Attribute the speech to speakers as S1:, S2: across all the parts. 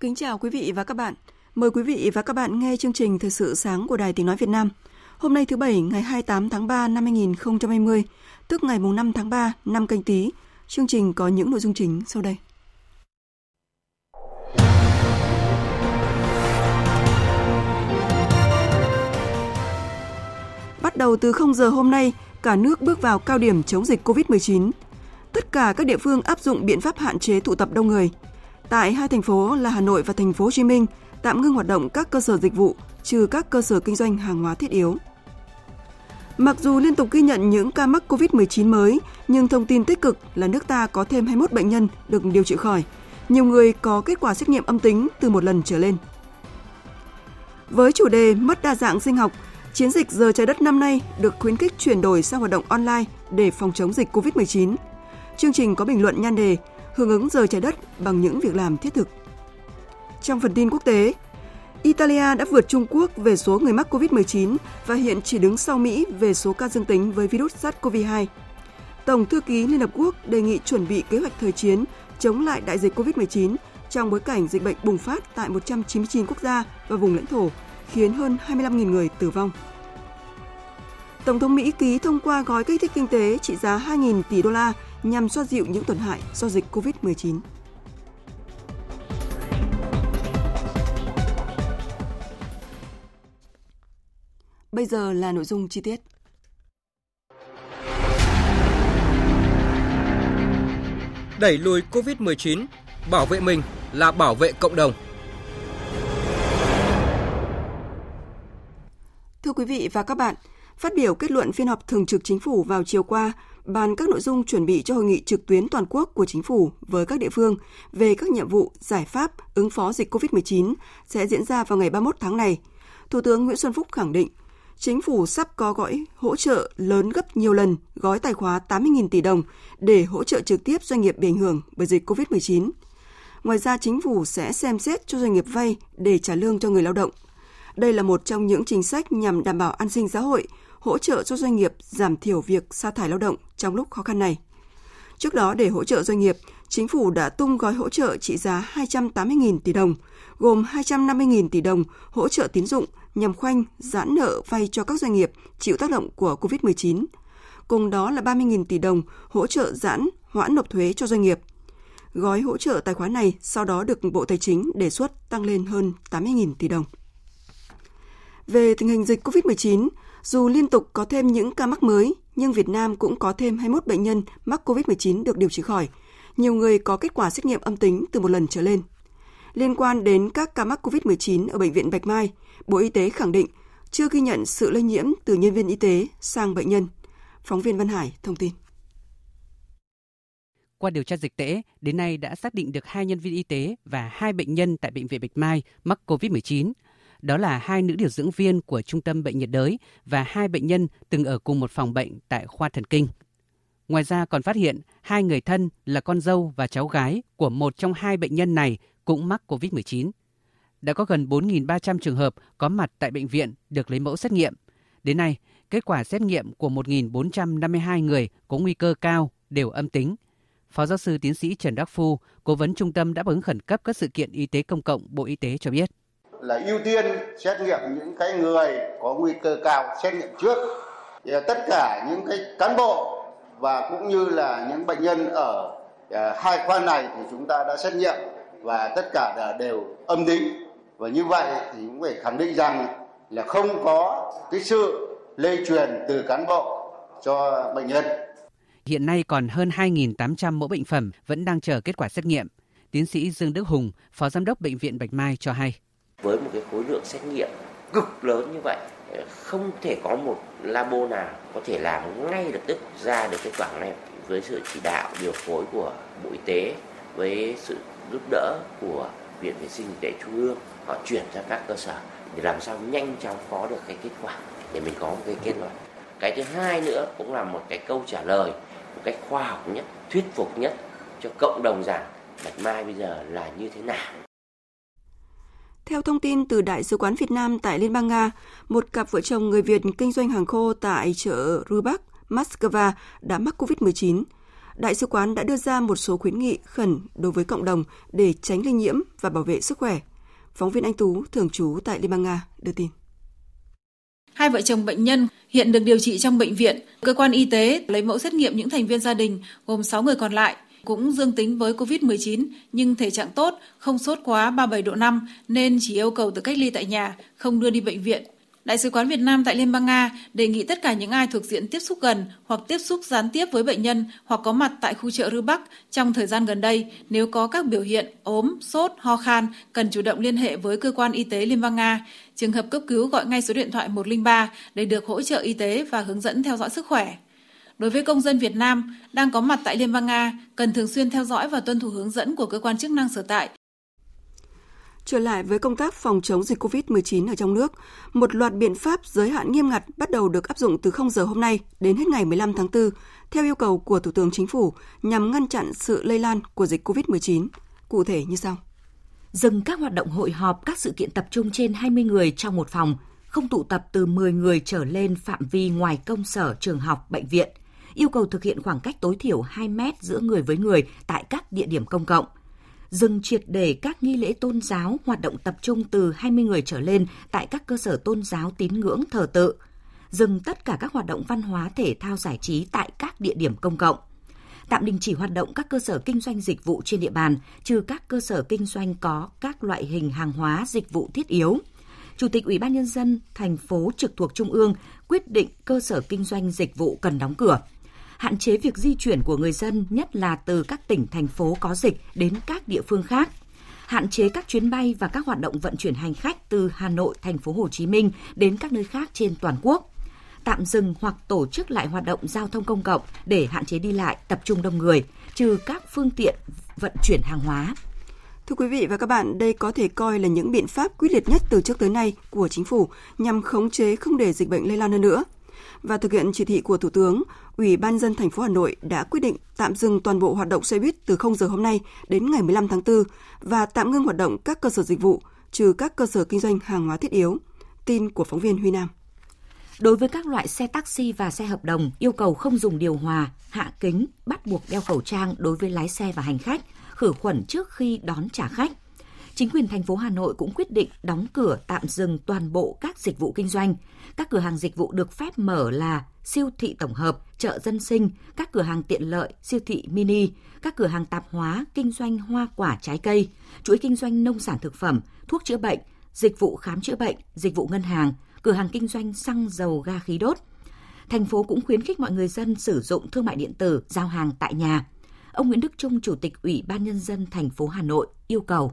S1: Kính chào quý vị và các bạn. Mời quý vị và các bạn nghe chương trình Thời sự sáng của Đài Tiếng Nói Việt Nam. Hôm nay thứ Bảy, ngày 28 tháng 3 năm 2020, tức ngày 5 tháng 3 năm canh tí. Chương trình có những nội dung chính sau đây. Bắt đầu từ 0 giờ hôm nay, cả nước bước vào cao điểm chống dịch COVID-19. Tất cả các địa phương áp dụng biện pháp hạn chế tụ tập đông người – Tại hai thành phố là Hà Nội và thành phố Hồ Chí Minh tạm ngưng hoạt động các cơ sở dịch vụ trừ các cơ sở kinh doanh hàng hóa thiết yếu. Mặc dù liên tục ghi nhận những ca mắc COVID-19 mới, nhưng thông tin tích cực là nước ta có thêm 21 bệnh nhân được điều trị khỏi. Nhiều người có kết quả xét nghiệm âm tính từ một lần trở lên. Với chủ đề mất đa dạng sinh học, chiến dịch giờ trái đất năm nay được khuyến khích chuyển đổi sang hoạt động online để phòng chống dịch COVID-19. Chương trình có bình luận nhan đề hưởng ứng giờ trái đất bằng những việc làm thiết thực. Trong phần tin quốc tế, Italia đã vượt Trung Quốc về số người mắc COVID-19 và hiện chỉ đứng sau Mỹ về số ca dương tính với virus SARS-CoV-2. Tổng thư ký Liên Hợp Quốc đề nghị chuẩn bị kế hoạch thời chiến chống lại đại dịch COVID-19 trong bối cảnh dịch bệnh bùng phát tại 199 quốc gia và vùng lãnh thổ, khiến hơn 25.000 người tử vong. Tổng thống Mỹ ký thông qua gói kích thích kinh tế trị giá 2.000 tỷ đô la nhằm xoa dịu những tổn hại do dịch COVID-19. Bây giờ là nội dung chi tiết.
S2: Đẩy lùi COVID-19, bảo vệ mình là bảo vệ cộng đồng.
S1: Thưa quý vị và các bạn, phát biểu kết luận phiên họp thường trực chính phủ vào chiều qua, bàn các nội dung chuẩn bị cho hội nghị trực tuyến toàn quốc của chính phủ với các địa phương về các nhiệm vụ, giải pháp ứng phó dịch COVID-19 sẽ diễn ra vào ngày 31 tháng này. Thủ tướng Nguyễn Xuân Phúc khẳng định, chính phủ sắp có gói hỗ trợ lớn gấp nhiều lần gói tài khóa 80.000 tỷ đồng để hỗ trợ trực tiếp doanh nghiệp bị ảnh hưởng bởi dịch COVID-19. Ngoài ra, chính phủ sẽ xem xét cho doanh nghiệp vay để trả lương cho người lao động. Đây là một trong những chính sách nhằm đảm bảo an sinh xã hội, hỗ trợ cho doanh nghiệp giảm thiểu việc sa thải lao động trong lúc khó khăn này. Trước đó, để hỗ trợ doanh nghiệp, chính phủ đã tung gói hỗ trợ trị giá 280.000 tỷ đồng, gồm 250.000 tỷ đồng hỗ trợ tín dụng nhằm khoanh, giãn nợ vay cho các doanh nghiệp chịu tác động của COVID-19. Cùng đó là 30.000 tỷ đồng hỗ trợ giãn, hoãn nộp thuế cho doanh nghiệp. Gói hỗ trợ tài khoá này sau đó được Bộ Tài chính đề xuất tăng lên hơn 80.000 tỷ đồng. Về tình hình dịch COVID-19, dù liên tục có thêm những ca mắc mới, nhưng Việt Nam cũng có thêm 21 bệnh nhân mắc COVID-19 được điều trị khỏi. Nhiều người có kết quả xét nghiệm âm tính từ một lần trở lên. Liên quan đến các ca mắc COVID-19 ở Bệnh viện Bạch Mai, Bộ Y tế khẳng định chưa ghi nhận sự lây nhiễm từ nhân viên y tế sang bệnh nhân. Phóng viên Văn Hải thông tin.
S3: Qua điều tra dịch tễ, đến nay đã xác định được hai nhân viên y tế và hai bệnh nhân tại Bệnh viện Bạch Mai mắc COVID-19 đó là hai nữ điều dưỡng viên của Trung tâm Bệnh nhiệt đới và hai bệnh nhân từng ở cùng một phòng bệnh tại khoa thần kinh. Ngoài ra còn phát hiện hai người thân là con dâu và cháu gái của một trong hai bệnh nhân này cũng mắc COVID-19. Đã có gần 4.300 trường hợp có mặt tại bệnh viện được lấy mẫu xét nghiệm. Đến nay, kết quả xét nghiệm của 1.452 người có nguy cơ cao đều âm tính. Phó giáo sư tiến sĩ Trần Đắc Phu, cố vấn trung tâm đáp ứng khẩn cấp các sự kiện y tế công cộng Bộ Y tế cho biết
S4: là ưu tiên xét nghiệm những cái người có nguy cơ cao xét nghiệm trước thì tất cả những cái cán bộ và cũng như là những bệnh nhân ở à, hai khoa này thì chúng ta đã xét nghiệm và tất cả đều âm tính và như vậy thì cũng phải khẳng định rằng là không có cái sự lây truyền từ cán bộ cho bệnh nhân.
S3: Hiện nay còn hơn 2.800 mẫu bệnh phẩm vẫn đang chờ kết quả xét nghiệm. Tiến sĩ Dương Đức Hùng, Phó Giám đốc Bệnh viện Bạch Mai cho hay.
S5: Với một cái khối lượng xét nghiệm cực lớn như vậy, ờ, không thể có một labo nào có thể làm ngay lập tức ra được kết quả này với sự chỉ đạo điều phối của Bộ Y tế với sự giúp đỡ của Viện Vệ sinh Dịch tễ Trung ương họ chuyển ra các cơ sở để làm sao nhanh chóng có được cái kết quả để mình có một cái kết luận. Cái thứ hai nữa cũng là một cái câu trả lời một cách khoa học nhất, thuyết phục nhất cho cộng đồng rằng Bạch Mai bây giờ là như thế nào.
S1: Theo thông tin từ Đại sứ quán Việt Nam tại Liên bang Nga, một cặp vợ chồng người Việt kinh doanh hàng khô tại chợ Rubak, Moscow đã mắc COVID-19. Đại sứ quán đã đưa ra một số khuyến nghị khẩn đối với cộng đồng để tránh lây nhiễm và bảo vệ sức khỏe. Phóng viên Anh Tú, thường trú tại Liên bang Nga, đưa tin.
S6: Hai vợ chồng bệnh nhân hiện được điều trị trong bệnh viện. Cơ quan y tế lấy mẫu xét nghiệm những thành viên gia đình gồm 6 người còn lại cũng dương tính với COVID-19 nhưng thể trạng tốt, không sốt quá 37 độ 5 nên chỉ yêu cầu tự cách ly tại nhà, không đưa đi bệnh viện. Đại sứ quán Việt Nam tại Liên bang Nga đề nghị tất cả những ai thuộc diện tiếp xúc gần hoặc tiếp xúc gián tiếp với bệnh nhân hoặc có mặt tại khu chợ Rư Bắc trong thời gian gần đây nếu có các biểu hiện ốm, sốt, ho khan cần chủ động liên hệ với cơ quan y tế Liên bang Nga. Trường hợp cấp cứu gọi ngay số điện thoại 103 để được hỗ trợ y tế và hướng dẫn theo dõi sức khỏe. Đối với công dân Việt Nam đang có mặt tại Liên bang Nga, cần thường xuyên theo dõi và tuân thủ hướng dẫn của cơ quan chức năng sở tại
S1: Trở lại với công tác phòng chống dịch COVID-19 ở trong nước, một loạt biện pháp giới hạn nghiêm ngặt bắt đầu được áp dụng từ 0 giờ hôm nay đến hết ngày 15 tháng 4 theo yêu cầu của Thủ tướng Chính phủ nhằm ngăn chặn sự lây lan của dịch COVID-19. Cụ thể như sau.
S7: Dừng các hoạt động hội họp, các sự kiện tập trung trên 20 người trong một phòng, không tụ tập từ 10 người trở lên phạm vi ngoài công sở, trường học, bệnh viện, yêu cầu thực hiện khoảng cách tối thiểu 2 mét giữa người với người tại các địa điểm công cộng, dừng triệt để các nghi lễ tôn giáo hoạt động tập trung từ 20 người trở lên tại các cơ sở tôn giáo tín ngưỡng thờ tự, dừng tất cả các hoạt động văn hóa thể thao giải trí tại các địa điểm công cộng, tạm đình chỉ hoạt động các cơ sở kinh doanh dịch vụ trên địa bàn, trừ các cơ sở kinh doanh có các loại hình hàng hóa dịch vụ thiết yếu. Chủ tịch Ủy ban nhân dân thành phố trực thuộc trung ương quyết định cơ sở kinh doanh dịch vụ cần đóng cửa hạn chế việc di chuyển của người dân, nhất là từ các tỉnh, thành phố có dịch đến các địa phương khác hạn chế các chuyến bay và các hoạt động vận chuyển hành khách từ Hà Nội, thành phố Hồ Chí Minh đến các nơi khác trên toàn quốc. Tạm dừng hoặc tổ chức lại hoạt động giao thông công cộng để hạn chế đi lại tập trung đông người, trừ các phương tiện vận chuyển hàng hóa.
S1: Thưa quý vị và các bạn, đây có thể coi là những biện pháp quyết liệt nhất từ trước tới nay của chính phủ nhằm khống chế không để dịch bệnh lây lan hơn nữa và thực hiện chỉ thị của Thủ tướng, Ủy ban dân thành phố Hà Nội đã quyết định tạm dừng toàn bộ hoạt động xe buýt từ 0 giờ hôm nay đến ngày 15 tháng 4 và tạm ngưng hoạt động các cơ sở dịch vụ, trừ các cơ sở kinh doanh hàng hóa thiết yếu. Tin của phóng viên Huy Nam.
S7: Đối với các loại xe taxi và xe hợp đồng, yêu cầu không dùng điều hòa, hạ kính, bắt buộc đeo khẩu trang đối với lái xe và hành khách, khử khuẩn trước khi đón trả khách chính quyền thành phố Hà Nội cũng quyết định đóng cửa tạm dừng toàn bộ các dịch vụ kinh doanh. Các cửa hàng dịch vụ được phép mở là siêu thị tổng hợp, chợ dân sinh, các cửa hàng tiện lợi, siêu thị mini, các cửa hàng tạp hóa, kinh doanh hoa quả trái cây, chuỗi kinh doanh nông sản thực phẩm, thuốc chữa bệnh, dịch vụ khám chữa bệnh, dịch vụ ngân hàng, cửa hàng kinh doanh xăng dầu ga khí đốt. Thành phố cũng khuyến khích mọi người dân sử dụng thương mại điện tử, giao hàng tại nhà. Ông Nguyễn Đức Trung, Chủ tịch Ủy ban Nhân dân thành phố Hà Nội yêu cầu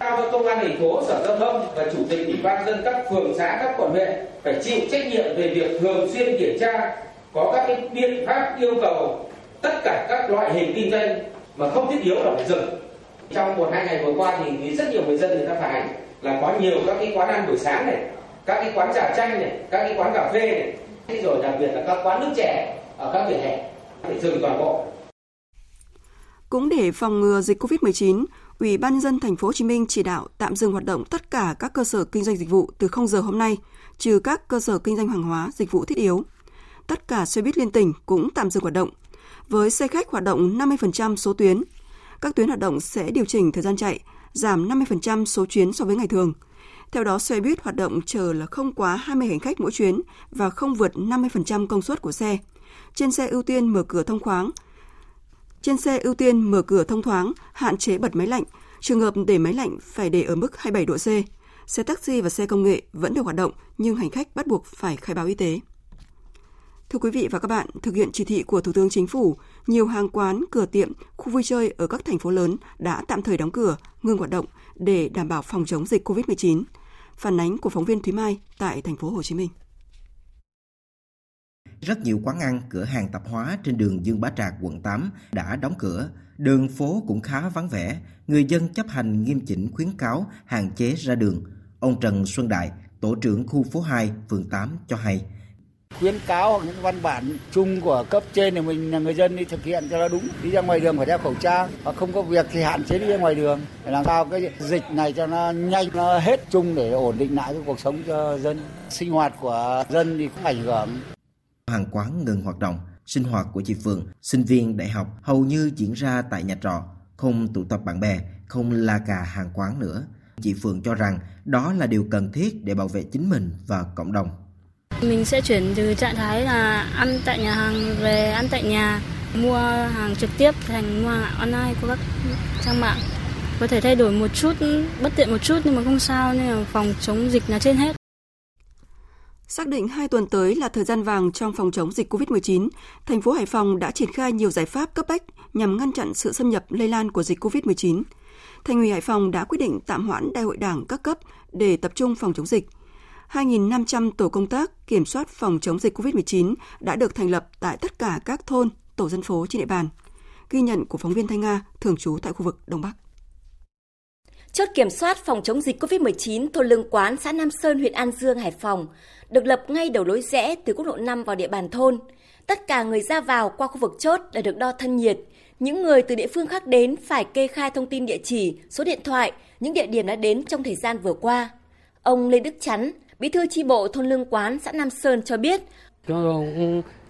S8: Giao cho công an thành phố, sở giao thông và chủ tịch ủy ban dân các phường xã, các quận huyện phải chịu trách nhiệm về việc thường xuyên kiểm tra, có các cái biện pháp yêu cầu tất cả các loại hình kinh doanh mà không thiết yếu là phải dừng. Trong một hai ngày vừa qua thì rất nhiều người dân người ta phản ánh là có nhiều các cái quán ăn buổi sáng này, các cái quán trà chanh này, các cái quán cà phê này, thế rồi đặc biệt là các quán nước trẻ ở các vỉa hè phải dừng toàn bộ.
S1: Cũng để phòng ngừa dịch COVID-19, Ủy ban Nhân dân thành phố Hồ Chí Minh chỉ đạo tạm dừng hoạt động tất cả các cơ sở kinh doanh dịch vụ từ 0 giờ hôm nay, trừ các cơ sở kinh doanh hàng hóa, dịch vụ thiết yếu. Tất cả xe buýt liên tỉnh cũng tạm dừng hoạt động. Với xe khách hoạt động 50% số tuyến, các tuyến hoạt động sẽ điều chỉnh thời gian chạy, giảm 50% số chuyến so với ngày thường. Theo đó, xe buýt hoạt động chờ là không quá 20 hành khách mỗi chuyến và không vượt 50% công suất của xe. Trên xe ưu tiên mở cửa thông khoáng, trên xe ưu tiên mở cửa thông thoáng, hạn chế bật máy lạnh. Trường hợp để máy lạnh phải để ở mức 27 độ C. Xe taxi và xe công nghệ vẫn được hoạt động nhưng hành khách bắt buộc phải khai báo y tế. Thưa quý vị và các bạn, thực hiện chỉ thị của Thủ tướng Chính phủ, nhiều hàng quán, cửa tiệm, khu vui chơi ở các thành phố lớn đã tạm thời đóng cửa, ngừng hoạt động để đảm bảo phòng chống dịch COVID-19. Phản ánh của phóng viên Thúy Mai tại thành phố Hồ Chí Minh.
S9: Rất nhiều quán ăn, cửa hàng tạp hóa trên đường Dương Bá Trạc, quận 8 đã đóng cửa. Đường phố cũng khá vắng vẻ. Người dân chấp hành nghiêm chỉnh khuyến cáo hạn chế ra đường. Ông Trần Xuân Đại, tổ trưởng khu phố 2, phường 8 cho hay –
S10: khuyến cáo hoặc những văn bản chung của cấp trên thì mình là người dân đi thực hiện cho nó đúng đi ra ngoài đường phải đeo khẩu trang hoặc không có việc thì hạn chế đi ra ngoài đường để làm sao cái dịch này cho nó nhanh nó hết chung để ổn định lại cái cuộc sống cho dân sinh hoạt của dân thì cũng ảnh hưởng
S9: hàng quán ngừng hoạt động sinh hoạt của chị Phượng sinh viên đại học hầu như diễn ra tại nhà trọ không tụ tập bạn bè không la cà hàng quán nữa chị Phượng cho rằng đó là điều cần thiết để bảo vệ chính mình và cộng đồng
S11: mình sẽ chuyển từ trạng thái là ăn tại nhà hàng về ăn tại nhà, mua hàng trực tiếp thành mua hàng online qua các trang mạng. Có thể thay đổi một chút, bất tiện một chút nhưng mà không sao, nên là phòng chống dịch là trên hết.
S1: Xác định hai tuần tới là thời gian vàng trong phòng chống dịch COVID-19, thành phố Hải Phòng đã triển khai nhiều giải pháp cấp bách nhằm ngăn chặn sự xâm nhập lây lan của dịch COVID-19. Thành ủy Hải Phòng đã quyết định tạm hoãn đại hội đảng các cấp để tập trung phòng chống dịch. 2.500 tổ công tác kiểm soát phòng chống dịch COVID-19 đã được thành lập tại tất cả các thôn, tổ dân phố trên địa bàn. Ghi nhận của phóng viên Thanh Nga, thường trú tại khu vực Đông Bắc.
S12: Chốt kiểm soát phòng chống dịch COVID-19 thôn Lương Quán, xã Nam Sơn, huyện An Dương, Hải Phòng được lập ngay đầu lối rẽ từ quốc lộ 5 vào địa bàn thôn. Tất cả người ra vào qua khu vực chốt đã được đo thân nhiệt. Những người từ địa phương khác đến phải kê khai thông tin địa chỉ, số điện thoại, những địa điểm đã đến trong thời gian vừa qua. Ông Lê Đức Chắn, Bí thư chi bộ thôn Lương Quán, xã Nam Sơn cho biết.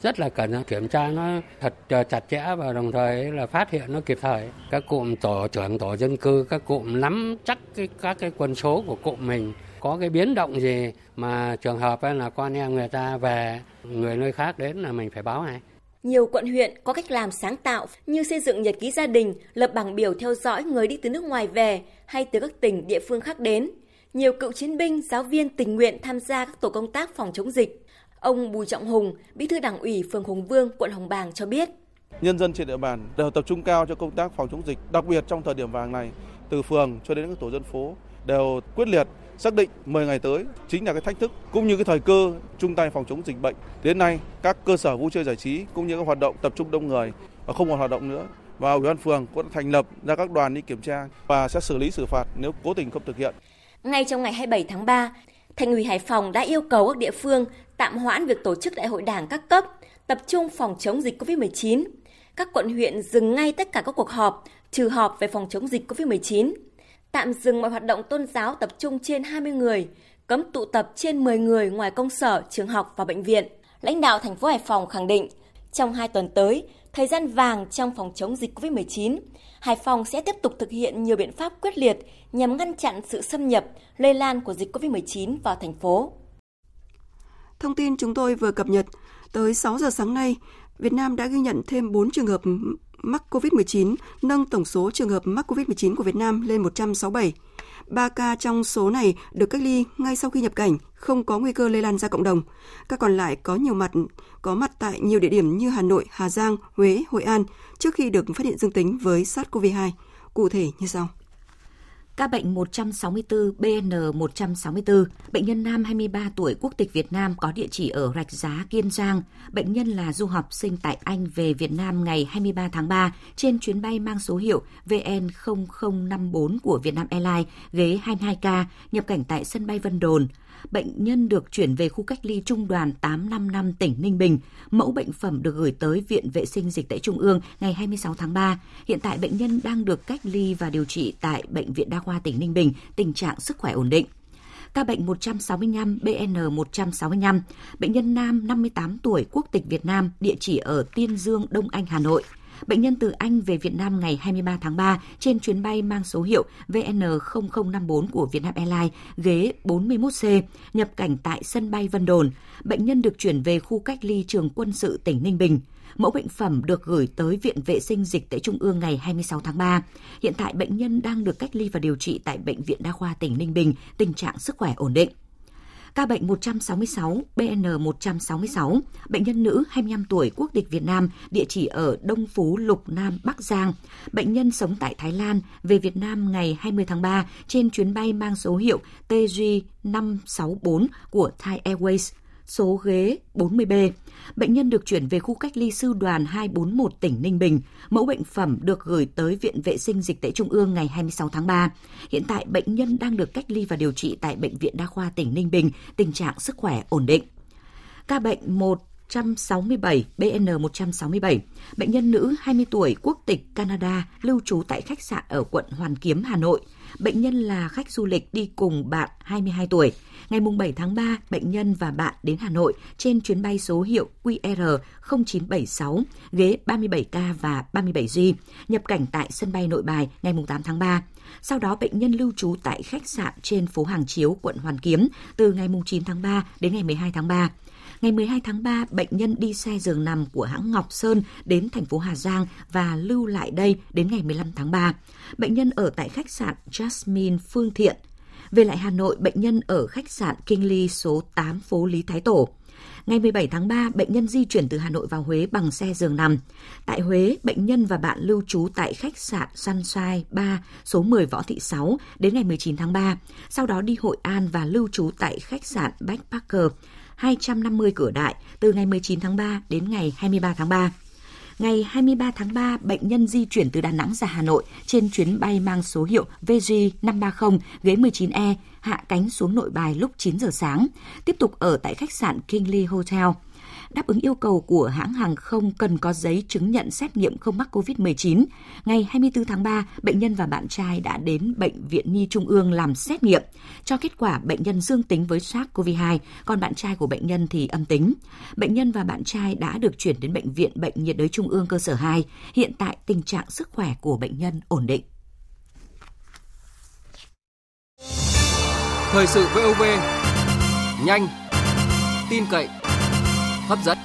S13: Rất là cần kiểm tra nó thật ờ, chặt chẽ và đồng thời là phát hiện nó kịp thời. Các cụm tổ trưởng tổ dân cư, các cụm nắm chắc cái, các cái quân số của cụm mình có cái biến động gì mà trường hợp là con em người ta về người nơi khác đến là mình phải báo ngay.
S12: Nhiều quận huyện có cách làm sáng tạo như xây dựng nhật ký gia đình, lập bảng biểu theo dõi người đi từ nước ngoài về hay từ các tỉnh địa phương khác đến nhiều cựu chiến binh, giáo viên tình nguyện tham gia các tổ công tác phòng chống dịch. Ông Bùi Trọng Hùng, Bí thư Đảng ủy phường Hùng Vương, quận Hồng Bàng cho biết.
S14: Nhân dân trên địa bàn đều tập trung cao cho công tác phòng chống dịch, đặc biệt trong thời điểm vàng này, từ phường cho đến các tổ dân phố đều quyết liệt xác định 10 ngày tới chính là cái thách thức cũng như cái thời cơ chung tay phòng chống dịch bệnh. Đến nay, các cơ sở vui chơi giải trí cũng như các hoạt động tập trung đông người và không còn hoạt động nữa. Và ủy ban phường cũng đã thành lập ra các đoàn đi kiểm tra và sẽ xử lý xử phạt nếu cố tình không thực hiện.
S12: Ngay trong ngày 27 tháng 3, Thành ủy Hải Phòng đã yêu cầu các địa phương tạm hoãn việc tổ chức đại hội đảng các cấp, tập trung phòng chống dịch COVID-19. Các quận huyện dừng ngay tất cả các cuộc họp, trừ họp về phòng chống dịch COVID-19. Tạm dừng mọi hoạt động tôn giáo tập trung trên 20 người, cấm tụ tập trên 10 người ngoài công sở, trường học và bệnh viện. Lãnh đạo thành phố Hải Phòng khẳng định, trong hai tuần tới, thời gian vàng trong phòng chống dịch COVID-19, Hải Phòng sẽ tiếp tục thực hiện nhiều biện pháp quyết liệt nhằm ngăn chặn sự xâm nhập, lây lan của dịch COVID-19 vào thành phố.
S1: Thông tin chúng tôi vừa cập nhật, tới 6 giờ sáng nay, Việt Nam đã ghi nhận thêm 4 trường hợp mắc COVID-19, nâng tổng số trường hợp mắc COVID-19 của Việt Nam lên 167. 3 ca trong số này được cách ly ngay sau khi nhập cảnh, không có nguy cơ lây lan ra cộng đồng. Các còn lại có nhiều mặt có mặt tại nhiều địa điểm như Hà Nội, Hà Giang, Huế, Hội An trước khi được phát hiện dương tính với SARS-CoV-2. Cụ thể như sau.
S7: Ca bệnh 164 BN164, bệnh nhân nam 23 tuổi quốc tịch Việt Nam có địa chỉ ở Rạch Giá, Kiên Giang. Bệnh nhân là du học sinh tại Anh về Việt Nam ngày 23 tháng 3 trên chuyến bay mang số hiệu VN0054 của Vietnam Airlines, ghế 22K, nhập cảnh tại sân bay Vân Đồn bệnh nhân được chuyển về khu cách ly trung đoàn 855 tỉnh Ninh Bình. Mẫu bệnh phẩm được gửi tới Viện Vệ sinh Dịch tễ Trung ương ngày 26 tháng 3. Hiện tại bệnh nhân đang được cách ly và điều trị tại Bệnh viện Đa khoa tỉnh Ninh Bình, tình trạng sức khỏe ổn định ca bệnh 165 BN165, bệnh nhân nam 58 tuổi quốc tịch Việt Nam, địa chỉ ở Tiên Dương, Đông Anh, Hà Nội. Bệnh nhân từ Anh về Việt Nam ngày 23 tháng 3 trên chuyến bay mang số hiệu VN0054 của Vietnam Airlines, ghế 41C, nhập cảnh tại sân bay Vân Đồn. Bệnh nhân được chuyển về khu cách ly trường quân sự tỉnh Ninh Bình. Mẫu bệnh phẩm được gửi tới Viện Vệ sinh Dịch tễ Trung ương ngày 26 tháng 3. Hiện tại bệnh nhân đang được cách ly và điều trị tại Bệnh viện Đa khoa tỉnh Ninh Bình, tình trạng sức khỏe ổn định. Ca bệnh 166 BN166, bệnh nhân nữ 25 tuổi quốc tịch Việt Nam, địa chỉ ở Đông Phú, Lục Nam, Bắc Giang. Bệnh nhân sống tại Thái Lan, về Việt Nam ngày 20 tháng 3 trên chuyến bay mang số hiệu TG564 của Thai Airways số ghế 40B. Bệnh nhân được chuyển về khu cách ly sư đoàn 241 tỉnh Ninh Bình. Mẫu bệnh phẩm được gửi tới Viện Vệ sinh Dịch tễ Trung ương ngày 26 tháng 3. Hiện tại bệnh nhân đang được cách ly và điều trị tại Bệnh viện Đa khoa tỉnh Ninh Bình, tình trạng sức khỏe ổn định. Ca bệnh 1 167 BN167, bệnh nhân nữ 20 tuổi quốc tịch Canada lưu trú tại khách sạn ở quận Hoàn Kiếm, Hà Nội. Bệnh nhân là khách du lịch đi cùng bạn 22 tuổi. Ngày 7 tháng 3, bệnh nhân và bạn đến Hà Nội trên chuyến bay số hiệu QR 0976, ghế 37K và 37G, nhập cảnh tại sân bay Nội Bài ngày 8 tháng 3. Sau đó bệnh nhân lưu trú tại khách sạn trên phố Hàng Chiếu, quận Hoàn Kiếm từ ngày 9 tháng 3 đến ngày 12 tháng 3. Ngày 12 tháng 3, bệnh nhân đi xe giường nằm của hãng Ngọc Sơn đến thành phố Hà Giang và lưu lại đây đến ngày 15 tháng 3. Bệnh nhân ở tại khách sạn Jasmine Phương Thiện. Về lại Hà Nội, bệnh nhân ở khách sạn Kinh Ly số 8 phố Lý Thái Tổ. Ngày 17 tháng 3, bệnh nhân di chuyển từ Hà Nội vào Huế bằng xe giường nằm. Tại Huế, bệnh nhân và bạn lưu trú tại khách sạn Sunshine 3, số 10 Võ Thị 6 đến ngày 19 tháng 3. Sau đó đi Hội An và lưu trú tại khách sạn Backpacker 250 cửa đại từ ngày 19 tháng 3 đến ngày 23 tháng 3. Ngày 23 tháng 3, bệnh nhân di chuyển từ Đà Nẵng ra Hà Nội trên chuyến bay mang số hiệu VG530 ghế 19E hạ cánh xuống nội bài lúc 9 giờ sáng, tiếp tục ở tại khách sạn Kingly Hotel đáp ứng yêu cầu của hãng hàng không cần có giấy chứng nhận xét nghiệm không mắc COVID-19. Ngày 24 tháng 3, bệnh nhân và bạn trai đã đến Bệnh viện Nhi Trung ương làm xét nghiệm. Cho kết quả bệnh nhân dương tính với SARS-CoV-2, còn bạn trai của bệnh nhân thì âm tính. Bệnh nhân và bạn trai đã được chuyển đến Bệnh viện Bệnh nhiệt đới Trung ương cơ sở 2. Hiện tại tình trạng sức khỏe của bệnh nhân ổn định.
S2: Thời sự VOV, nhanh, tin cậy, hấp dẫn.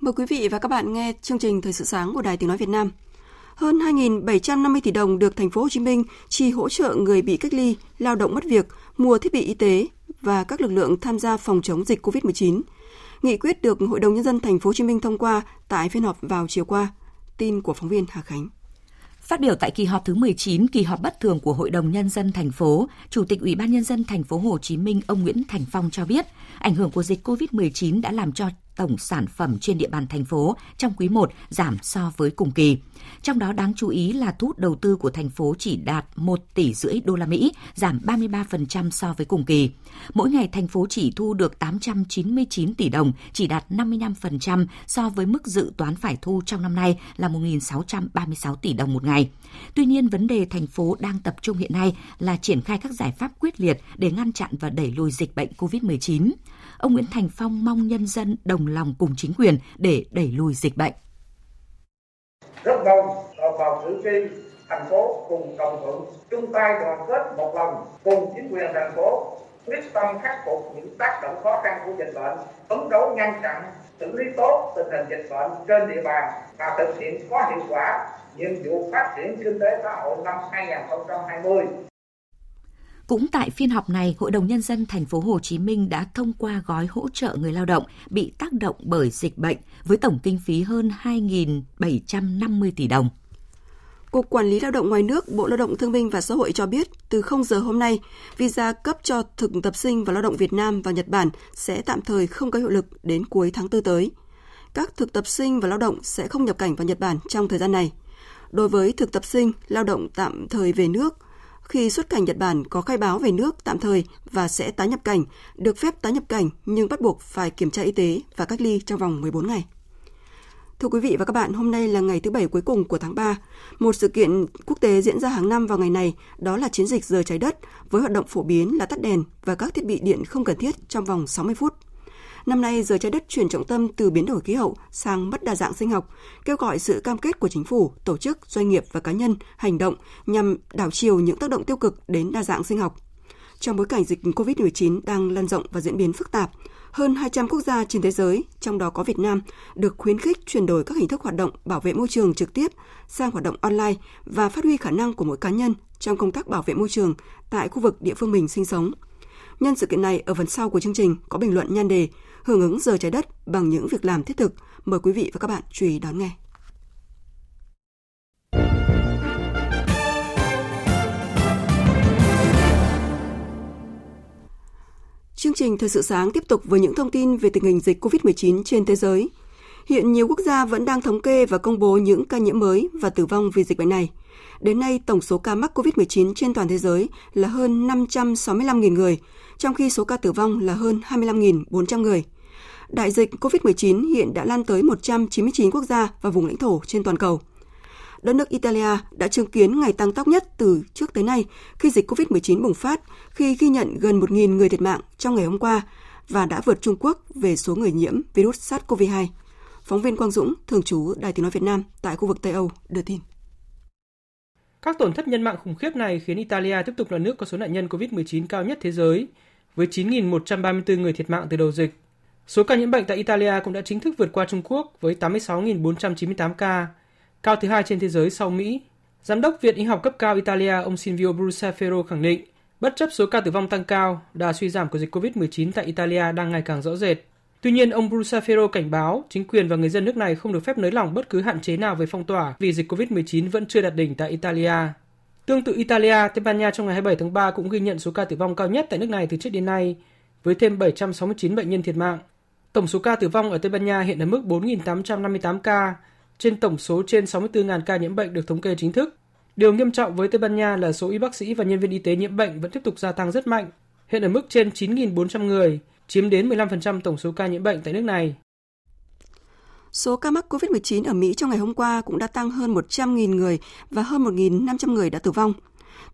S1: Mời quý vị và các bạn nghe chương trình Thời sự sáng của Đài Tiếng nói Việt Nam. Hơn 2.750 tỷ đồng được thành phố Hồ Chí Minh chi hỗ trợ người bị cách ly, lao động mất việc, mua thiết bị y tế và các lực lượng tham gia phòng chống dịch COVID-19. Nghị quyết được Hội đồng nhân dân thành phố Hồ Chí Minh thông qua tại phiên họp vào chiều qua. Tin của phóng viên Hà Khánh.
S7: Phát biểu tại kỳ họp thứ 19, kỳ họp bất thường của Hội đồng nhân dân thành phố, Chủ tịch Ủy ban nhân dân thành phố Hồ Chí Minh ông Nguyễn Thành Phong cho biết, ảnh hưởng của dịch COVID-19 đã làm cho tổng sản phẩm trên địa bàn thành phố trong quý 1 giảm so với cùng kỳ. Trong đó đáng chú ý là thu hút đầu tư của thành phố chỉ đạt 1 tỷ rưỡi đô la Mỹ, giảm 33% so với cùng kỳ. Mỗi ngày thành phố chỉ thu được 899 tỷ đồng, chỉ đạt 55% so với mức dự toán phải thu trong năm nay là 1.636 tỷ đồng một ngày. Tuy nhiên, vấn đề thành phố đang tập trung hiện nay là triển khai các giải pháp quyết liệt để ngăn chặn và đẩy lùi dịch bệnh COVID-19 ông Nguyễn Thành Phong mong nhân dân đồng lòng cùng chính quyền để đẩy lùi dịch bệnh.
S15: Rất mong đồng bào cử tri thành phố cùng đồng thuận chung tay đoàn kết một lòng cùng chính quyền thành phố quyết tâm khắc phục những tác động khó khăn của dịch bệnh, phấn đấu ngăn chặn, xử lý tốt tình hình dịch bệnh trên địa bàn và thực hiện có hiệu quả nhiệm vụ phát triển kinh tế xã hội năm 2020.
S7: Cũng tại phiên họp này, Hội đồng nhân dân thành phố Hồ Chí Minh đã thông qua gói hỗ trợ người lao động bị tác động bởi dịch bệnh với tổng kinh phí hơn 2.750 tỷ đồng.
S1: Cục Quản lý Lao động ngoài nước, Bộ Lao động Thương binh và Xã hội cho biết, từ 0 giờ hôm nay, visa cấp cho thực tập sinh và lao động Việt Nam và Nhật Bản sẽ tạm thời không có hiệu lực đến cuối tháng 4 tới. Các thực tập sinh và lao động sẽ không nhập cảnh vào Nhật Bản trong thời gian này. Đối với thực tập sinh, lao động tạm thời về nước – khi xuất cảnh Nhật Bản có khai báo về nước tạm thời và sẽ tái nhập cảnh, được phép tái nhập cảnh nhưng bắt buộc phải kiểm tra y tế và cách ly trong vòng 14 ngày. Thưa quý vị và các bạn, hôm nay là ngày thứ bảy cuối cùng của tháng 3. Một sự kiện quốc tế diễn ra hàng năm vào ngày này đó là chiến dịch giờ trái đất với hoạt động phổ biến là tắt đèn và các thiết bị điện không cần thiết trong vòng 60 phút. Năm nay, giờ trái đất chuyển trọng tâm từ biến đổi khí hậu sang mất đa dạng sinh học, kêu gọi sự cam kết của chính phủ, tổ chức, doanh nghiệp và cá nhân hành động nhằm đảo chiều những tác động tiêu cực đến đa dạng sinh học. Trong bối cảnh dịch COVID-19 đang lan rộng và diễn biến phức tạp, hơn 200 quốc gia trên thế giới, trong đó có Việt Nam, được khuyến khích chuyển đổi các hình thức hoạt động bảo vệ môi trường trực tiếp sang hoạt động online và phát huy khả năng của mỗi cá nhân trong công tác bảo vệ môi trường tại khu vực địa phương mình sinh sống. Nhân sự kiện này, ở phần sau của chương trình có bình luận nhan đề Hưởng ứng giờ trái đất bằng những việc làm thiết thực. Mời quý vị và các bạn chú ý đón nghe. Chương trình Thời sự sáng tiếp tục với những thông tin về tình hình dịch COVID-19 trên thế giới. Hiện nhiều quốc gia vẫn đang thống kê và công bố những ca nhiễm mới và tử vong vì dịch bệnh này. Đến nay, tổng số ca mắc COVID-19 trên toàn thế giới là hơn 565.000 người, trong khi số ca tử vong là hơn 25.400 người. Đại dịch COVID-19 hiện đã lan tới 199 quốc gia và vùng lãnh thổ trên toàn cầu đất nước Italia đã chứng kiến ngày tăng tốc nhất từ trước tới nay khi dịch COVID-19 bùng phát, khi ghi nhận gần 1.000 người thiệt mạng trong ngày hôm qua và đã vượt Trung Quốc về số người nhiễm virus SARS-CoV-2. Phóng viên Quang Dũng, thường trú Đài tiếng nói Việt Nam tại khu vực Tây Âu đưa tin.
S16: Các tổn thất nhân mạng khủng khiếp này khiến Italia tiếp tục là nước có số nạn nhân COVID-19 cao nhất thế giới, với 9.134 người thiệt mạng từ đầu dịch. Số ca nhiễm bệnh tại Italia cũng đã chính thức vượt qua Trung Quốc với 86.498 ca, cao thứ hai trên thế giới sau Mỹ. Giám đốc Viện Y học cấp cao Italia ông Silvio Brusaferro khẳng định, bất chấp số ca tử vong tăng cao, đà suy giảm của dịch COVID-19 tại Italia đang ngày càng rõ rệt. Tuy nhiên, ông Brusafero cảnh báo chính quyền và người dân nước này không được phép nới lỏng bất cứ hạn chế nào về phong tỏa vì dịch COVID-19 vẫn chưa đạt đỉnh tại Italia. Tương tự Italia, Tây Ban Nha trong ngày 27 tháng 3 cũng ghi nhận số ca tử vong cao nhất tại nước này từ trước đến nay, với thêm 769 bệnh nhân thiệt mạng. Tổng số ca tử vong ở Tây Ban Nha hiện ở mức 4.858 ca, trên tổng số trên 64.000 ca nhiễm bệnh được thống kê chính thức. Điều nghiêm trọng với Tây Ban Nha là số y bác sĩ và nhân viên y tế nhiễm bệnh vẫn tiếp tục gia tăng rất mạnh, hiện ở mức trên 9.400 người, chiếm đến 15% tổng số ca nhiễm bệnh tại nước này.
S1: Số ca mắc COVID-19 ở Mỹ trong ngày hôm qua cũng đã tăng hơn 100.000 người và hơn 1.500 người đã tử vong.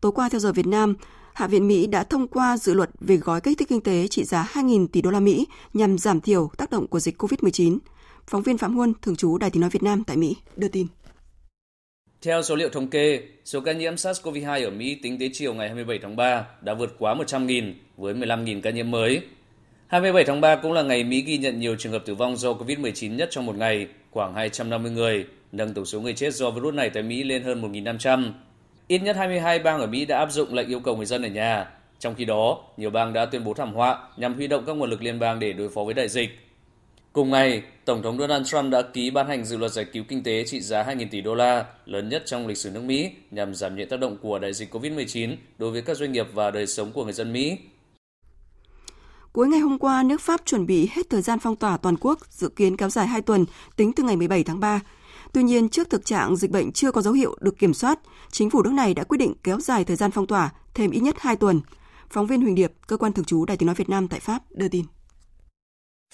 S1: Tối qua theo giờ Việt Nam, Hạ viện Mỹ đã thông qua dự luật về gói kích thích kinh tế trị giá 2.000 tỷ đô la Mỹ nhằm giảm thiểu tác động của dịch COVID-19. Phóng viên Phạm Huân, thường trú Đài Tiếng Nói Việt Nam tại Mỹ, đưa tin.
S17: Theo số liệu thống kê, số ca nhiễm SARS-CoV-2 ở Mỹ tính đến chiều ngày 27 tháng 3 đã vượt quá 100.000 với 15.000 ca nhiễm mới. 27 tháng 3 cũng là ngày Mỹ ghi nhận nhiều trường hợp tử vong do COVID-19 nhất trong một ngày, khoảng 250 người, nâng tổng số người chết do virus này tại Mỹ lên hơn 1.500. Ít nhất 22 bang ở Mỹ đã áp dụng lệnh yêu cầu người dân ở nhà. Trong khi đó, nhiều bang đã tuyên bố thảm họa nhằm huy động các nguồn lực liên bang để đối phó với đại dịch. Cùng ngày, Tổng thống Donald Trump đã ký ban hành dự luật giải cứu kinh tế trị giá 2.000 tỷ đô la, lớn nhất trong lịch sử nước Mỹ, nhằm giảm nhẹ tác động của đại dịch COVID-19 đối với các doanh nghiệp và đời sống của người dân Mỹ.
S1: Cuối ngày hôm qua, nước Pháp chuẩn bị hết thời gian phong tỏa toàn quốc, dự kiến kéo dài 2 tuần, tính từ ngày 17 tháng 3. Tuy nhiên, trước thực trạng dịch bệnh chưa có dấu hiệu được kiểm soát, chính phủ nước này đã quyết định kéo dài thời gian phong tỏa thêm ít nhất 2 tuần. Phóng viên Huỳnh Điệp, cơ quan thường trú Đài tiếng nói Việt Nam tại Pháp đưa tin.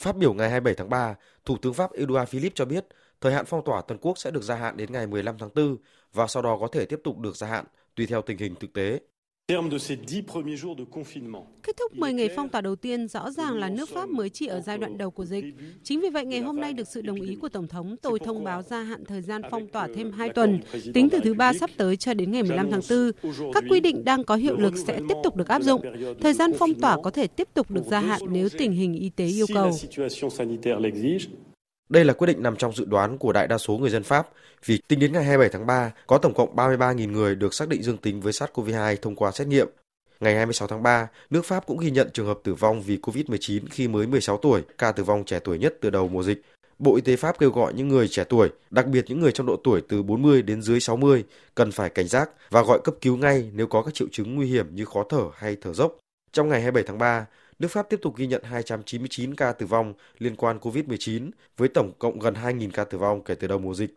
S18: Phát biểu ngày 27 tháng 3, Thủ tướng Pháp Edouard Philippe cho biết thời hạn phong tỏa toàn quốc sẽ được gia hạn đến ngày 15 tháng 4 và sau đó có thể tiếp tục được gia hạn tùy theo tình hình thực tế.
S19: Kết thúc 10 ngày phong tỏa đầu tiên rõ ràng là nước Pháp mới chỉ ở giai đoạn đầu của dịch. Chính vì vậy ngày hôm nay được sự đồng ý của Tổng thống, tôi thông báo gia hạn thời gian phong tỏa thêm 2 tuần, tính từ thứ ba sắp tới cho đến ngày 15 tháng 4. Các quy định đang có hiệu lực sẽ tiếp tục được áp dụng. Thời gian phong tỏa có thể tiếp tục được gia hạn nếu tình hình y tế yêu cầu.
S18: Đây là quyết định nằm trong dự đoán của đại đa số người dân Pháp vì tính đến ngày 27 tháng 3 có tổng cộng 33.000 người được xác định dương tính với SARS-CoV-2 thông qua xét nghiệm. Ngày 26 tháng 3, nước Pháp cũng ghi nhận trường hợp tử vong vì COVID-19 khi mới 16 tuổi, ca tử vong trẻ tuổi nhất từ đầu mùa dịch. Bộ Y tế Pháp kêu gọi những người trẻ tuổi, đặc biệt những người trong độ tuổi từ 40 đến dưới 60, cần phải cảnh giác và gọi cấp cứu ngay nếu có các triệu chứng nguy hiểm như khó thở hay thở dốc. Trong ngày 27 tháng 3, nước Pháp tiếp tục ghi nhận 299 ca tử vong liên quan COVID-19 với tổng cộng gần 2.000 ca tử vong kể từ đầu mùa dịch.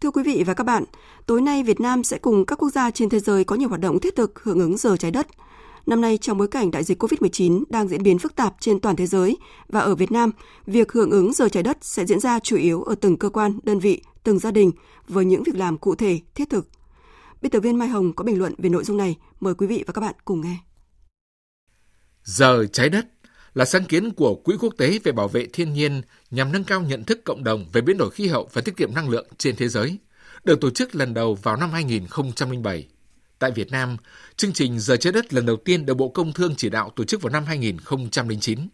S1: Thưa quý vị và các bạn, tối nay Việt Nam sẽ cùng các quốc gia trên thế giới có nhiều hoạt động thiết thực hưởng ứng giờ trái đất. Năm nay, trong bối cảnh đại dịch COVID-19 đang diễn biến phức tạp trên toàn thế giới và ở Việt Nam, việc hưởng ứng giờ trái đất sẽ diễn ra chủ yếu ở từng cơ quan, đơn vị, từng gia đình với những việc làm cụ thể, thiết thực. Biên tập viên Mai Hồng có bình luận về nội dung này. Mời quý vị và các bạn cùng nghe.
S20: Giờ trái đất là sáng kiến của Quỹ Quốc tế về bảo vệ thiên nhiên nhằm nâng cao nhận thức cộng đồng về biến đổi khí hậu và tiết kiệm năng lượng trên thế giới, được tổ chức lần đầu vào năm 2007. Tại Việt Nam, chương trình Giờ trái đất lần đầu tiên được Bộ Công Thương chỉ đạo tổ chức vào năm 2009.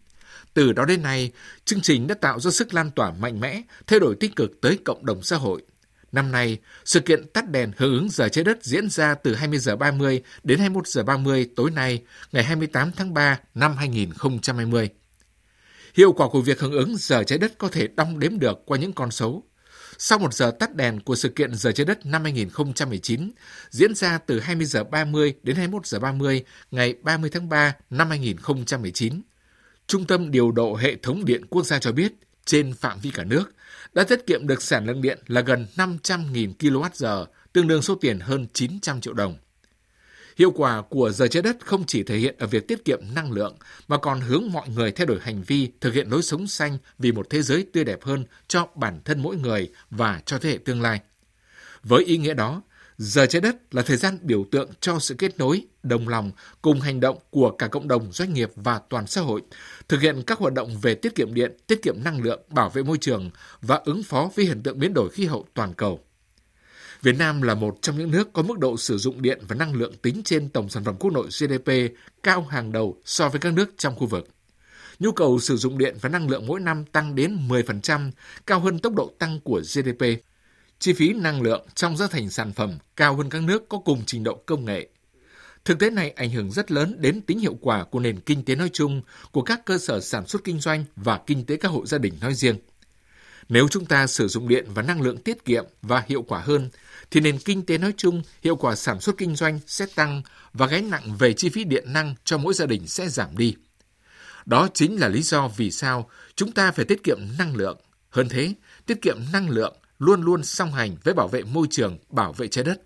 S20: Từ đó đến nay, chương trình đã tạo ra sức lan tỏa mạnh mẽ, thay đổi tích cực tới cộng đồng xã hội. Năm nay, sự kiện tắt đèn hưởng ứng giờ trái đất diễn ra từ 20 giờ 30 đến 21 giờ 30 tối nay, ngày 28 tháng 3 năm 2020. Hiệu quả của việc hưởng ứng giờ trái đất có thể đong đếm được qua những con số. Sau một giờ tắt đèn của sự kiện Giờ trái đất năm 2019, diễn ra từ 20 giờ 30 đến 21 giờ 30 ngày 30 tháng 3 năm 2019, Trung tâm Điều độ Hệ thống Điện Quốc gia cho biết, trên phạm vi cả nước, đã tiết kiệm được sản lượng điện là gần 500.000 kWh, tương đương số tiền hơn 900 triệu đồng. Hiệu quả của giờ trái đất không chỉ thể hiện ở việc tiết kiệm năng lượng, mà còn hướng mọi người thay đổi hành vi, thực hiện lối sống xanh vì một thế giới tươi đẹp hơn cho bản thân mỗi người và cho thế hệ tương lai. Với ý nghĩa đó, giờ trái đất là thời gian biểu tượng cho sự kết nối, đồng lòng cùng hành động của cả cộng đồng doanh nghiệp và toàn xã hội, thực hiện các hoạt động về tiết kiệm điện, tiết kiệm năng lượng, bảo vệ môi trường và ứng phó với hiện tượng biến đổi khí hậu toàn cầu. Việt Nam là một trong những nước có mức độ sử dụng điện và năng lượng tính trên tổng sản phẩm quốc nội GDP cao hàng đầu so với các nước trong khu vực. Nhu cầu sử dụng điện và năng lượng mỗi năm tăng đến 10%, cao hơn tốc độ tăng của GDP. Chi phí năng lượng trong giá thành sản phẩm cao hơn các nước có cùng trình độ công nghệ. Thực tế này ảnh hưởng rất lớn đến tính hiệu quả của nền kinh tế nói chung, của các cơ sở sản xuất kinh doanh và kinh tế các hộ gia đình nói riêng. Nếu chúng ta sử dụng điện và năng lượng tiết kiệm và hiệu quả hơn, thì nền kinh tế nói chung, hiệu quả sản xuất kinh doanh sẽ tăng và gánh nặng về chi phí điện năng cho mỗi gia đình sẽ giảm đi. Đó chính là lý do vì sao chúng ta phải tiết kiệm năng lượng. Hơn thế, tiết kiệm năng lượng luôn luôn song hành với bảo vệ môi trường, bảo vệ trái đất.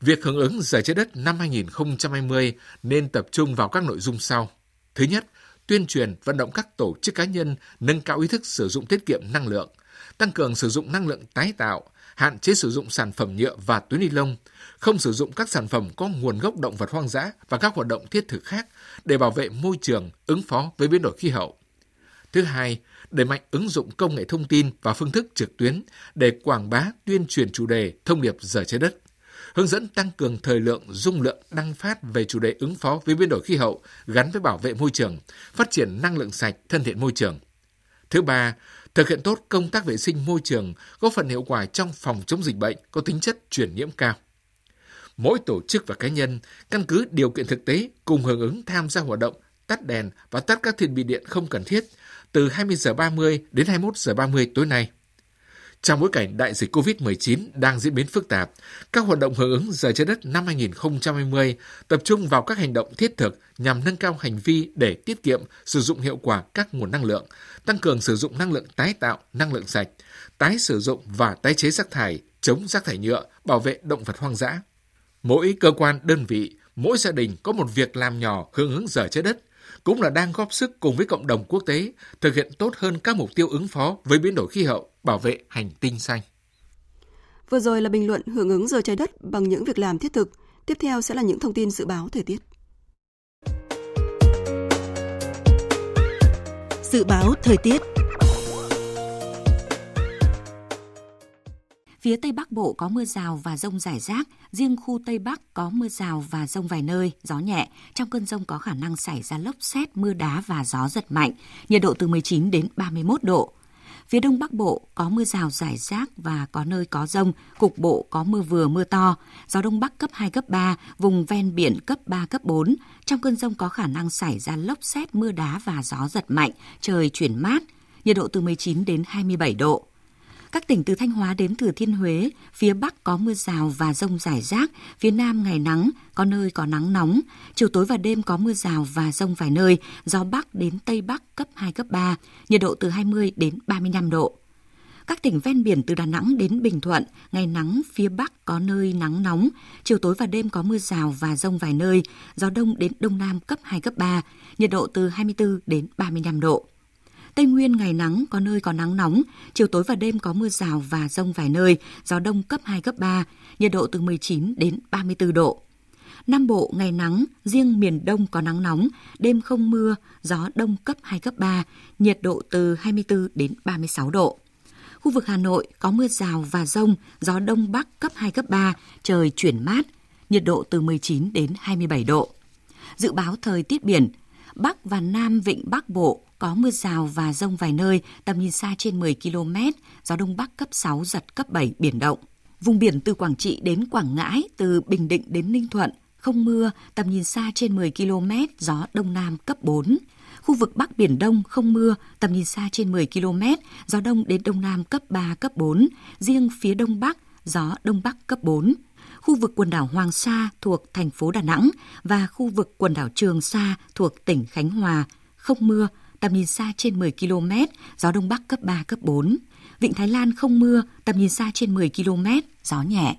S20: Việc hưởng ứng Giờ trái đất năm 2020 nên tập trung vào các nội dung sau. Thứ nhất, tuyên truyền vận động các tổ chức cá nhân nâng cao ý thức sử dụng tiết kiệm năng lượng, tăng cường sử dụng năng lượng tái tạo, hạn chế sử dụng sản phẩm nhựa và túi ni lông, không sử dụng các sản phẩm có nguồn gốc động vật hoang dã và các hoạt động thiết thực khác để bảo vệ môi trường, ứng phó với biến đổi khí hậu. Thứ hai, đẩy mạnh ứng dụng công nghệ thông tin và phương thức trực tuyến để quảng bá tuyên truyền chủ đề thông điệp giờ trái đất hướng dẫn tăng cường thời lượng, dung lượng đăng phát về chủ đề ứng phó với biến đổi khí hậu gắn với bảo vệ môi trường, phát triển năng lượng sạch, thân thiện môi trường. Thứ ba, thực hiện tốt công tác vệ sinh môi trường, góp phần hiệu quả trong phòng chống dịch bệnh có tính chất truyền nhiễm cao. Mỗi tổ chức và cá nhân căn cứ điều kiện thực tế cùng hưởng ứng tham gia hoạt động tắt đèn và tắt các thiết bị điện không cần thiết từ 20 giờ 30 đến 21 giờ 30 tối nay. Trong bối cảnh đại dịch COVID-19 đang diễn biến phức tạp, các hoạt động hưởng ứng giờ trái đất năm 2020 tập trung vào các hành động thiết thực nhằm nâng cao hành vi để tiết kiệm, sử dụng hiệu quả các nguồn năng lượng, tăng cường sử dụng năng lượng tái tạo, năng lượng sạch, tái sử dụng và tái chế rác thải, chống rác thải nhựa, bảo vệ động vật hoang dã. Mỗi cơ quan, đơn vị, mỗi gia đình có một việc làm nhỏ hưởng ứng giờ trái đất, cũng là đang góp sức cùng với cộng đồng quốc tế thực hiện tốt hơn các mục tiêu ứng phó với biến đổi khí hậu, bảo vệ hành tinh xanh.
S1: Vừa rồi là bình luận hưởng ứng giờ trái đất bằng những việc làm thiết thực. Tiếp theo sẽ là những thông tin dự báo thời tiết.
S7: Dự báo thời tiết Phía Tây Bắc Bộ có mưa rào và rông rải rác, riêng khu Tây Bắc có mưa rào và rông vài nơi, gió nhẹ. Trong cơn rông có khả năng xảy ra lốc xét, mưa đá và gió giật mạnh, nhiệt độ từ 19 đến 31 độ. Phía Đông Bắc Bộ có mưa rào rải rác và có nơi có rông, cục bộ có mưa vừa mưa to, gió Đông Bắc cấp 2, cấp 3, vùng ven biển cấp 3, cấp 4. Trong cơn rông có khả năng xảy ra lốc xét, mưa đá và gió giật mạnh, trời chuyển mát, nhiệt độ từ 19 đến 27 độ. Các tỉnh từ Thanh Hóa đến Thừa Thiên Huế, phía Bắc có mưa rào và rông rải rác, phía Nam ngày nắng, có nơi có nắng nóng. Chiều tối và đêm có mưa rào và rông vài nơi, gió Bắc đến Tây Bắc cấp 2, cấp 3, nhiệt độ từ 20 đến 35 độ. Các tỉnh ven biển từ Đà Nẵng đến Bình Thuận, ngày nắng phía Bắc có nơi nắng nóng, chiều tối và đêm có mưa rào và rông vài nơi, gió đông đến đông nam cấp 2, cấp 3, nhiệt độ từ 24 đến 35 độ. Tây Nguyên ngày nắng, có nơi có nắng nóng, chiều tối và đêm có mưa rào và rông vài nơi, gió đông cấp 2, cấp 3, nhiệt độ từ 19 đến 34 độ. Nam Bộ ngày nắng, riêng miền Đông có nắng nóng, đêm không mưa, gió đông cấp 2, cấp 3, nhiệt độ từ 24 đến 36 độ. Khu vực Hà Nội có mưa rào và rông, gió đông bắc cấp 2, cấp 3, trời chuyển mát, nhiệt độ từ 19 đến 27 độ. Dự báo thời tiết biển, Bắc và Nam Vịnh Bắc Bộ có mưa rào và rông vài nơi, tầm nhìn xa trên 10 km, gió Đông Bắc cấp 6, giật cấp 7, biển động. Vùng biển từ Quảng Trị đến Quảng Ngãi, từ Bình Định đến Ninh Thuận, không mưa, tầm nhìn xa trên 10 km, gió Đông Nam cấp 4. Khu vực Bắc Biển Đông không mưa, tầm nhìn xa trên 10 km, gió Đông đến Đông Nam cấp 3, cấp 4. Riêng phía Đông Bắc, gió Đông Bắc cấp 4 khu vực quần đảo Hoàng Sa thuộc thành phố Đà Nẵng và khu vực quần đảo Trường Sa thuộc tỉnh Khánh Hòa, không mưa, tầm nhìn xa trên 10 km, gió Đông Bắc cấp 3, cấp 4. Vịnh Thái Lan không mưa, tầm nhìn xa trên 10 km, gió nhẹ.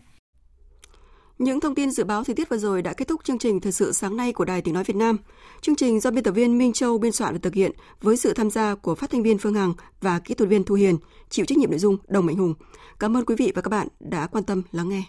S1: Những thông tin dự báo thời tiết vừa rồi đã kết thúc chương trình thời sự sáng nay của Đài Tiếng Nói Việt Nam. Chương trình do biên tập viên Minh Châu biên soạn và thực hiện với sự tham gia của phát thanh viên Phương Hằng và kỹ thuật viên Thu Hiền, chịu trách nhiệm nội dung Đồng Mạnh Hùng. Cảm ơn quý vị và các bạn đã quan tâm lắng nghe.